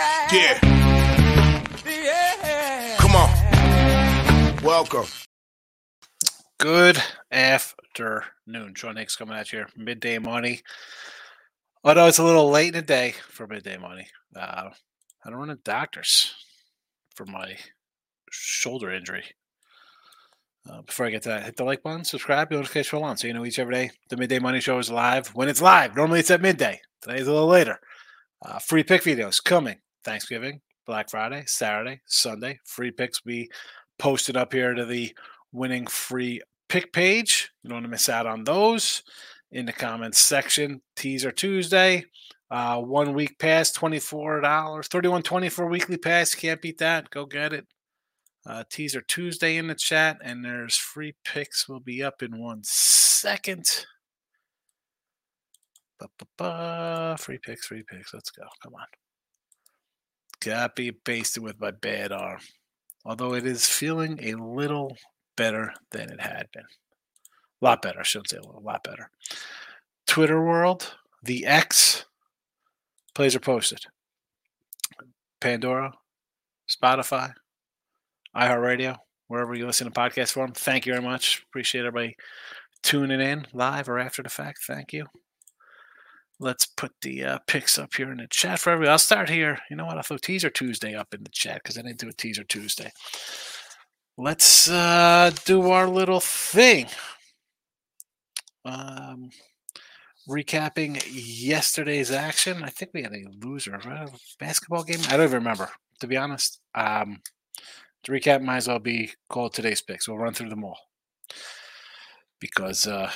Yeah. Yeah. Yeah. Come on. Welcome. Good afternoon. Sean Higgs coming at you. Midday money. Although it's a little late in the day for midday money. Uh, I don't run to doctors for my shoulder injury. Uh, before I get to that, hit the like button, subscribe, notification bell on so you know each every day the midday money show is live when it's live. Normally it's at midday. Today's a little later. Uh, free pick videos coming Thanksgiving, Black Friday, Saturday, Sunday. Free picks be posted up here to the winning free pick page. You don't want to miss out on those in the comments section. Teaser Tuesday. Uh, one week pass, $24, $31.20 for a weekly pass. Can't beat that. Go get it. Uh, teaser Tuesday in the chat, and there's free picks will be up in one second. Ba-ba-ba. Free picks, free picks. Let's go. Come on. Got be basted with my bad arm. Although it is feeling a little better than it had been. A lot better. I shouldn't say a little, a lot better. Twitter world, the X plays are posted. Pandora, Spotify, iHeartRadio, wherever you listen to podcast form. Thank you very much. Appreciate everybody tuning in live or after the fact. Thank you. Let's put the uh, picks up here in the chat for everybody. I'll start here. You know what? I'll throw Teaser Tuesday up in the chat because I didn't do a Teaser Tuesday. Let's uh, do our little thing. Um, recapping yesterday's action. I think we had a loser. A basketball game. I don't even remember, to be honest. Um, to recap, might as well be called today's picks. We'll run through them all because uh,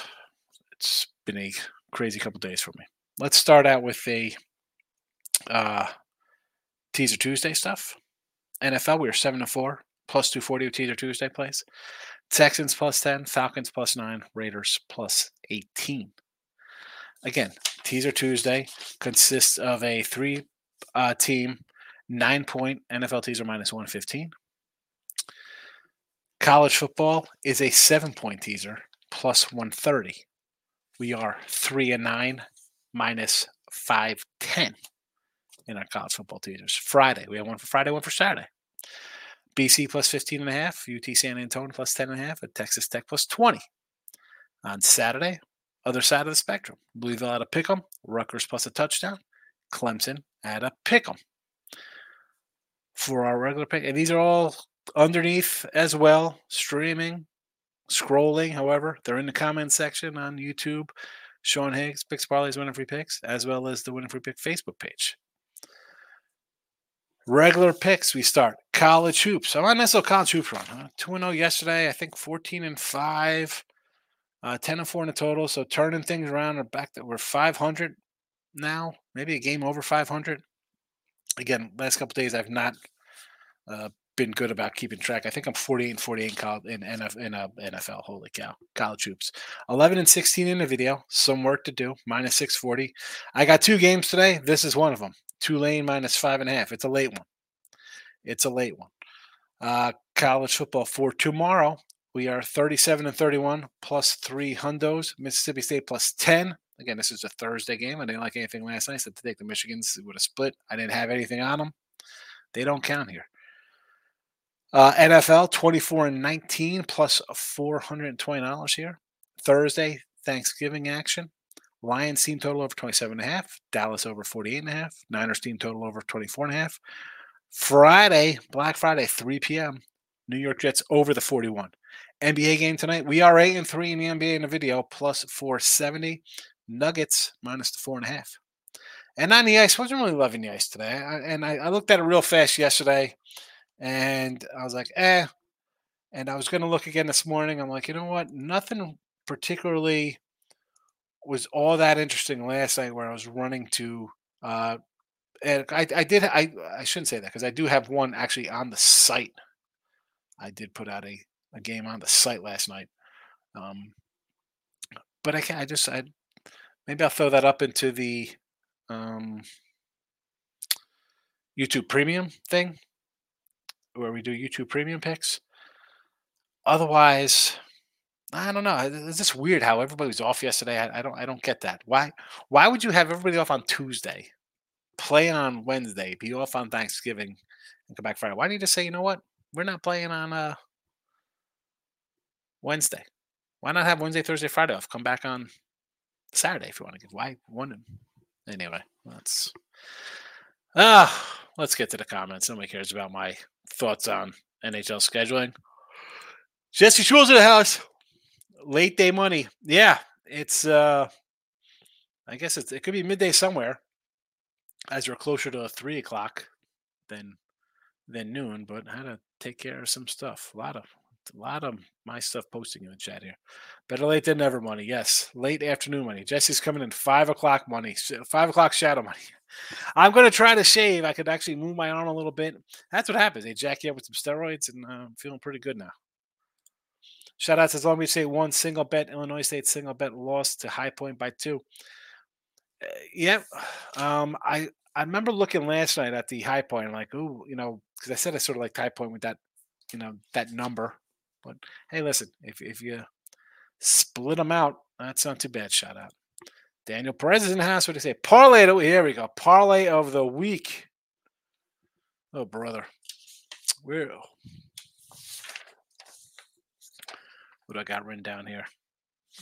it's been a crazy couple days for me. Let's start out with the uh, teaser Tuesday stuff. NFL, we were seven to four, plus two forty with teaser Tuesday plays. Texans plus ten, Falcons plus nine, Raiders plus eighteen. Again, teaser Tuesday consists of a three uh, team nine point NFL teaser minus one fifteen. College football is a seven point teaser plus 130. We are three and nine minus 510 in our college football teasers. Friday, we have one for Friday, one for Saturday. BC plus 15 and a half, UT San Antonio plus 10 and a half, and Texas Tech plus 20. On Saturday, other side of the spectrum, Louisville at a pick 'em, Rutgers plus a touchdown, Clemson at a pick 'em. For our regular pick, and these are all underneath as well, streaming, scrolling. However, they're in the comments section on YouTube. Sean Higgs, Picks Parlays, Winning Free Picks, as well as the Winning Free Pick Facebook page. Regular picks, we start college hoops. I'm on this little college hoops run. Huh? 2 0 yesterday, I think 14 and 5, uh, 10 and 4 in the total. So turning things around, we're back that we're 500 now, maybe a game over 500. Again, last couple days, I've not uh, been good about keeping track. I think I'm 48 and 48 in in NF, in uh, NFL. Holy cow! College hoops. 11 and 16 in the video. Some work to do. Minus 640. I got two games today. This is one of them. Tulane minus five and a half. It's a late one. It's a late one. Uh, college football for tomorrow. We are 37 and 31 plus three hundos. Mississippi State plus 10. Again, this is a Thursday game. I didn't like anything last night. So to take the Michigans would have split. I didn't have anything on them. They don't count here. Uh, NFL 24 and 19 plus $420 here. Thursday, Thanksgiving action. Lions team total over 27 and a half. Dallas over 48 and a half. Niners team total over 24 and a half. Friday, Black Friday, 3 p.m. New York Jets over the 41. NBA game tonight. We are 8 and 3 in the NBA in the video, plus 470. Nuggets minus the four and a half. And on the ice, wasn't really loving the ice today. I, and I, I looked at it real fast yesterday. And I was like, eh. And I was going to look again this morning. I'm like, you know what? Nothing particularly was all that interesting last night where I was running to. Uh, and I, I did. I, I shouldn't say that because I do have one actually on the site. I did put out a, a game on the site last night. Um, but I can I just I maybe I'll throw that up into the um, YouTube Premium thing where we do YouTube Premium picks. Otherwise, I don't know. It's just weird how everybody was off yesterday. I, I don't. I don't get that. Why? Why would you have everybody off on Tuesday? play on Wednesday, be off on Thanksgiving, and come back Friday. Why do you just say, you know what? We're not playing on uh Wednesday. Why not have Wednesday, Thursday, Friday off? Come back on Saturday if you want to get why one anyway. Let's ah let's get to the comments. Nobody cares about my thoughts on NHL scheduling. Jesse Schul's in the house. Late day money. Yeah, it's uh I guess it's it could be midday somewhere as we're closer to three o'clock than than noon, but I had to take care of some stuff. A lot of a lot of my stuff posting in the chat here. Better late than never money. Yes. Late afternoon money. Jesse's coming in five o'clock money. Five o'clock shadow money. I'm going to try to shave. I could actually move my arm a little bit. That's what happens. They jack you up with some steroids, and uh, I'm feeling pretty good now. Shout out to Long Beach State one single bet. Illinois State single bet lost to High Point by two. Uh, yep. Um, I I remember looking last night at the High Point. Like, oh, you know, because I said I sort of like High Point with that, you know, that number. But hey, listen, if if you split them out, that's not too bad. Shout out. Daniel Perez is in the house. What do you say? Parlay. To, here we go. Parlay of the week. Oh, brother. Where? Oh. What do I got written down here?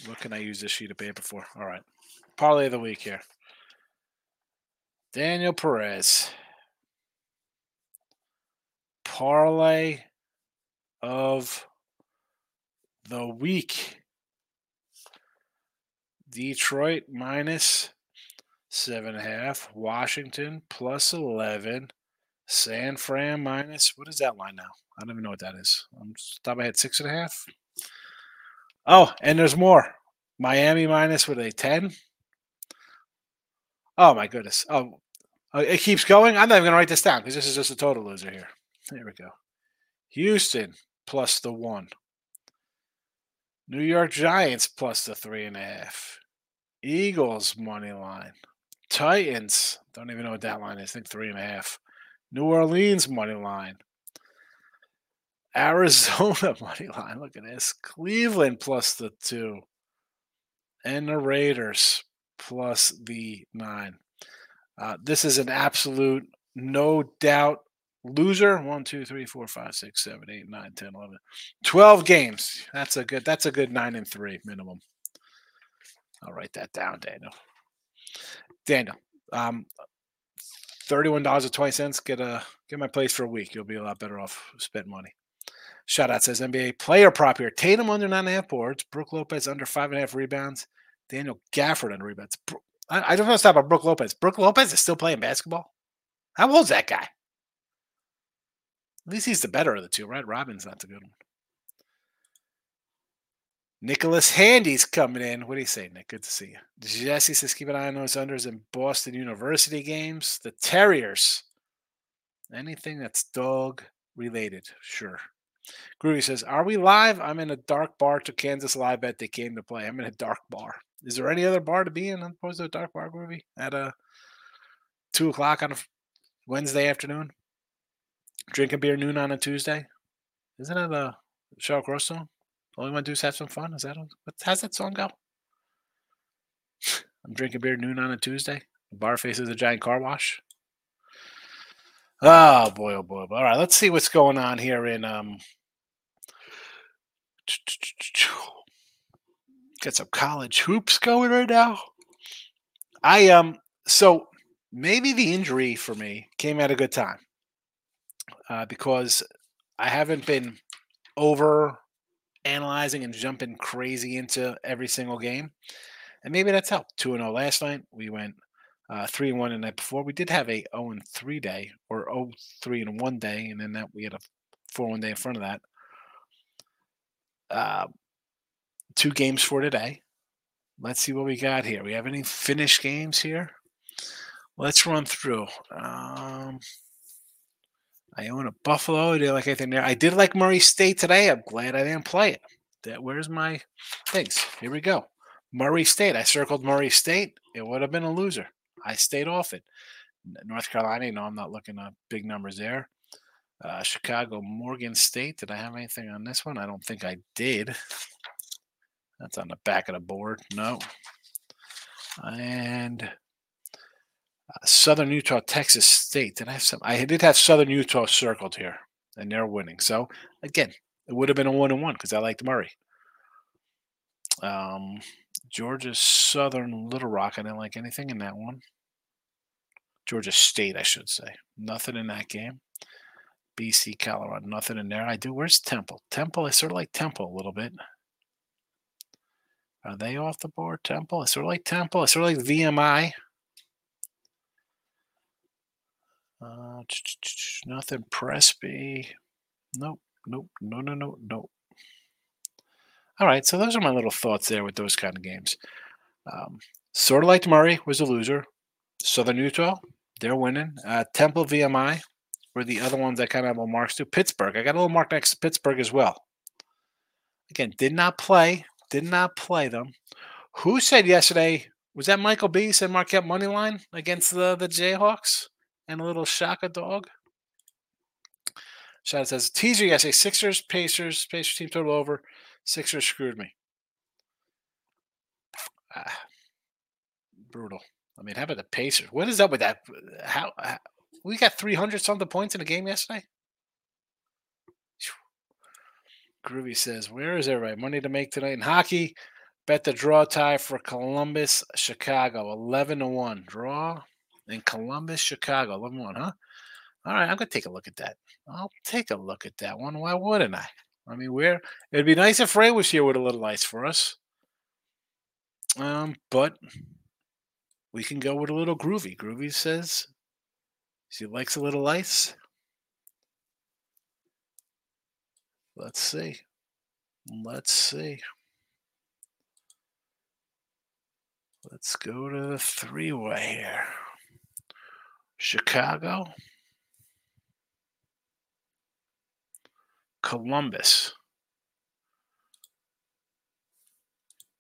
What can I use this sheet of paper for? All right. Parlay of the week here. Daniel Perez. Parlay of the week. Detroit minus seven and a half. Washington plus 11. San Fran minus, what is that line now? I don't even know what that is. I'm just of my head, six and a half. Oh, and there's more. Miami minus, what are they, 10? Oh, my goodness. Oh, oh it keeps going. I'm not even to write this down because this is just a total loser here. There we go. Houston plus the one. New York Giants plus the three and a half. Eagles money line. Titans. Don't even know what that line is. I think three and a half. New Orleans money line. Arizona money line. Look at this. Cleveland plus the two. And the Raiders plus the nine. Uh, this is an absolute, no doubt loser. One, two, three, four, five, six, seven, eight, nine, 10, 11. 12 games. That's a good, that's a good nine and three minimum. I'll write that down, Daniel. Daniel, um, thirty-one dollars and twenty cents. Get a get my place for a week. You'll be a lot better off spending money. Shout out says NBA player prop here. Tatum under nine and a half boards. Brook Lopez under five and a half rebounds. Daniel Gafford under rebounds. I, I don't want to stop about Brook Lopez. Brook Lopez is still playing basketball. How old's that guy? At least he's the better of the two, right? Robin's not the good one. Nicholas Handy's coming in. What do you say, Nick? Good to see you. Jesse says keep an eye on those unders in Boston University games. The Terriers. Anything that's dog related, sure. Groovy says, Are we live? I'm in a dark bar to Kansas live bet they came to play. I'm in a dark bar. Is there any other bar to be in opposed to a dark bar, Groovy? At uh, two o'clock on a Wednesday afternoon? Drinking beer noon on a Tuesday? Isn't it a Sheryl Crow song? All we want to do is have some fun. Is that what, how's that song go? I'm drinking beer noon on a Tuesday. The bar faces a giant car wash. Oh boy, oh boy. All right, let's see what's going on here in um get some college hoops going right now. I um so maybe the injury for me came at a good time uh, because I haven't been over analyzing and jumping crazy into every single game. And maybe that's helped. 2 0 last night. We went uh, 3 and 1 the night before. We did have a 0 and 3 day or 0 3 and 1 day. And then that we had a 4 1 day in front of that. Uh, two games for today. Let's see what we got here. We have any finished games here? Let's run through. Um, I own a Buffalo. I did like anything there. I did like Murray State today. I'm glad I didn't play it. That where's my things? Here we go. Murray State. I circled Murray State. It would have been a loser. I stayed off it. North Carolina. You know, I'm not looking at big numbers there. Uh, Chicago, Morgan State. Did I have anything on this one? I don't think I did. That's on the back of the board. No. And Southern Utah, Texas State. Did I have some? I did have Southern Utah circled here, and they're winning. So again, it would have been a one and one because I liked Murray. Um, Georgia Southern Little Rock. I didn't like anything in that one. Georgia State, I should say. Nothing in that game. BC Colorado, nothing in there. I do. Where's Temple? Temple, I sort of like Temple a little bit. Are they off the board? Temple? I sort of like Temple. I sort of like VMI. Uh, nothing. Presby. Nope. Nope. No, no, no, no. All right. So those are my little thoughts there with those kind of games. Um, sort of like Murray was a loser. Southern Utah, they're winning. Uh, Temple VMI were the other ones I kind of have little marks to. Pittsburgh, I got a little mark next to Pittsburgh as well. Again, did not play, did not play them. Who said yesterday? Was that Michael B? Said Marquette money line against the the Jayhawks and a little Shaka dog. Shout says teaser yesterday. Sixers, Pacers, Pacers team total over. Sixers screwed me. Ah, brutal. I mean, how about the Pacers? What is up with that? How, how we got 300 something points in the game yesterday? Groovy says, Where is everybody? Money to make tonight in hockey. Bet the draw tie for Columbus, Chicago. 11 to 1. Draw in Columbus, Chicago. 11 1, huh? All right, I'm going to take a look at that. I'll take a look at that one. Why wouldn't I? I mean, where it'd be nice if Ray was here with a little ice for us. Um, but we can go with a little groovy. Groovy says she likes a little ice. Let's see. Let's see. Let's go to the three way here Chicago, Columbus.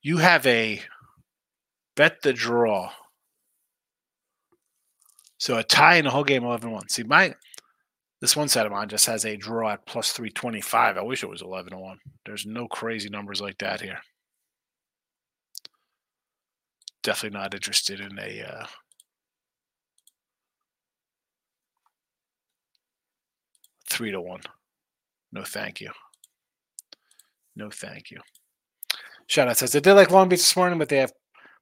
You have a bet the draw so a tie in the whole game 11 1. See, my this one side of mine just has a draw at plus 325. I wish it was 11 1. There's no crazy numbers like that here. Definitely not interested in a uh, three to one. No, thank you. No, thank you. Shout out says they did like Long Beach this morning, but they have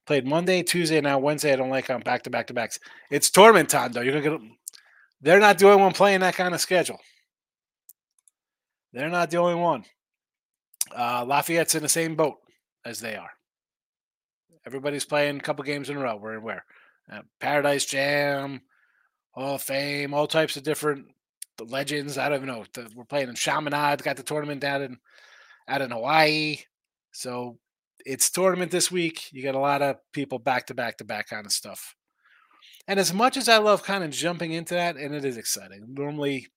Played Monday, Tuesday, now Wednesday. I don't like on back to back to backs. It's tournament time though. You're gonna get. They're not the only one playing that kind of schedule. They're not the only one. Uh, Lafayette's in the same boat as they are. Everybody's playing a couple games in a row. We're in where? Uh, Paradise Jam, Hall of Fame, all types of different legends. I don't even know. we're playing in Chaminade. Got the tournament down in out in Hawaii. So it's tournament this week. You got a lot of people back to back to back kind of stuff. And as much as I love kind of jumping into that, and it is exciting. Normally,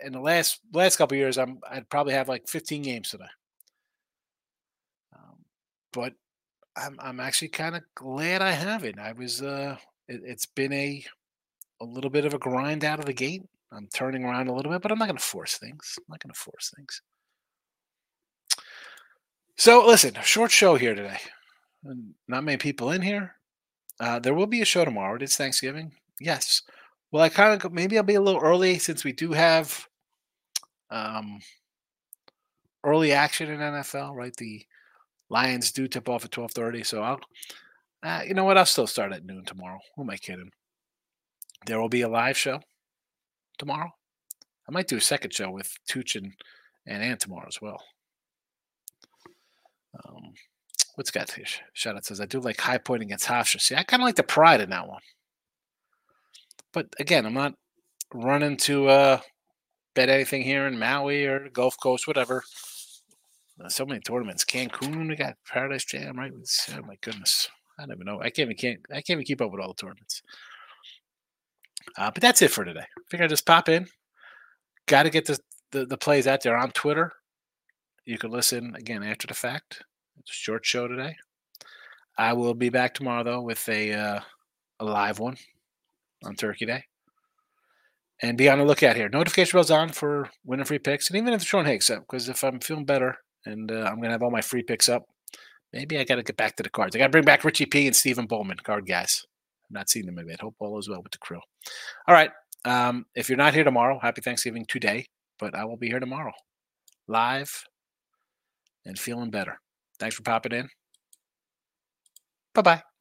in the last last couple years, I'm I'd probably have like 15 games today. Um, but I'm I'm actually kind of glad I have it. I was uh, it, it's been a a little bit of a grind out of the gate. I'm turning around a little bit, but I'm not going to force things. I'm not going to force things. So, listen, short show here today. Not many people in here. Uh, there will be a show tomorrow. It is Thanksgiving. Yes. Well, I kind of maybe I'll be a little early since we do have um, early action in NFL. Right, the Lions do tip off at twelve thirty. So I'll, uh, you know what? I'll still start at noon tomorrow. Who am I kidding? There will be a live show tomorrow. I might do a second show with Tooch and, and Ann tomorrow as well. Um, what's got here? Shout out says I do like high point against Hofstra. See, I kind of like the pride in that one. But again, I'm not running to uh, bet anything here in Maui or Gulf Coast, whatever. Uh, so many tournaments. Cancun, we got Paradise Jam, right? Oh my goodness, I don't even know. I can't even can't I can't even keep up with all the tournaments. Uh, but that's it for today. I think I just pop in. Got to get the, the the plays out there on Twitter you can listen again after the fact. It's a short show today. I will be back tomorrow though with a uh, a live one on Turkey Day. And be on the lookout here. Notification bells on for winning free picks, and even if Sean Higgs up, because if I'm feeling better and uh, I'm gonna have all my free picks up, maybe I got to get back to the cards. I got to bring back Richie P and Stephen Bowman, card guys. Not seen them yet. Hope all is well with the crew. All right. Um, if you're not here tomorrow, happy Thanksgiving today. But I will be here tomorrow, live and feeling better. Thanks for popping in. Bye bye.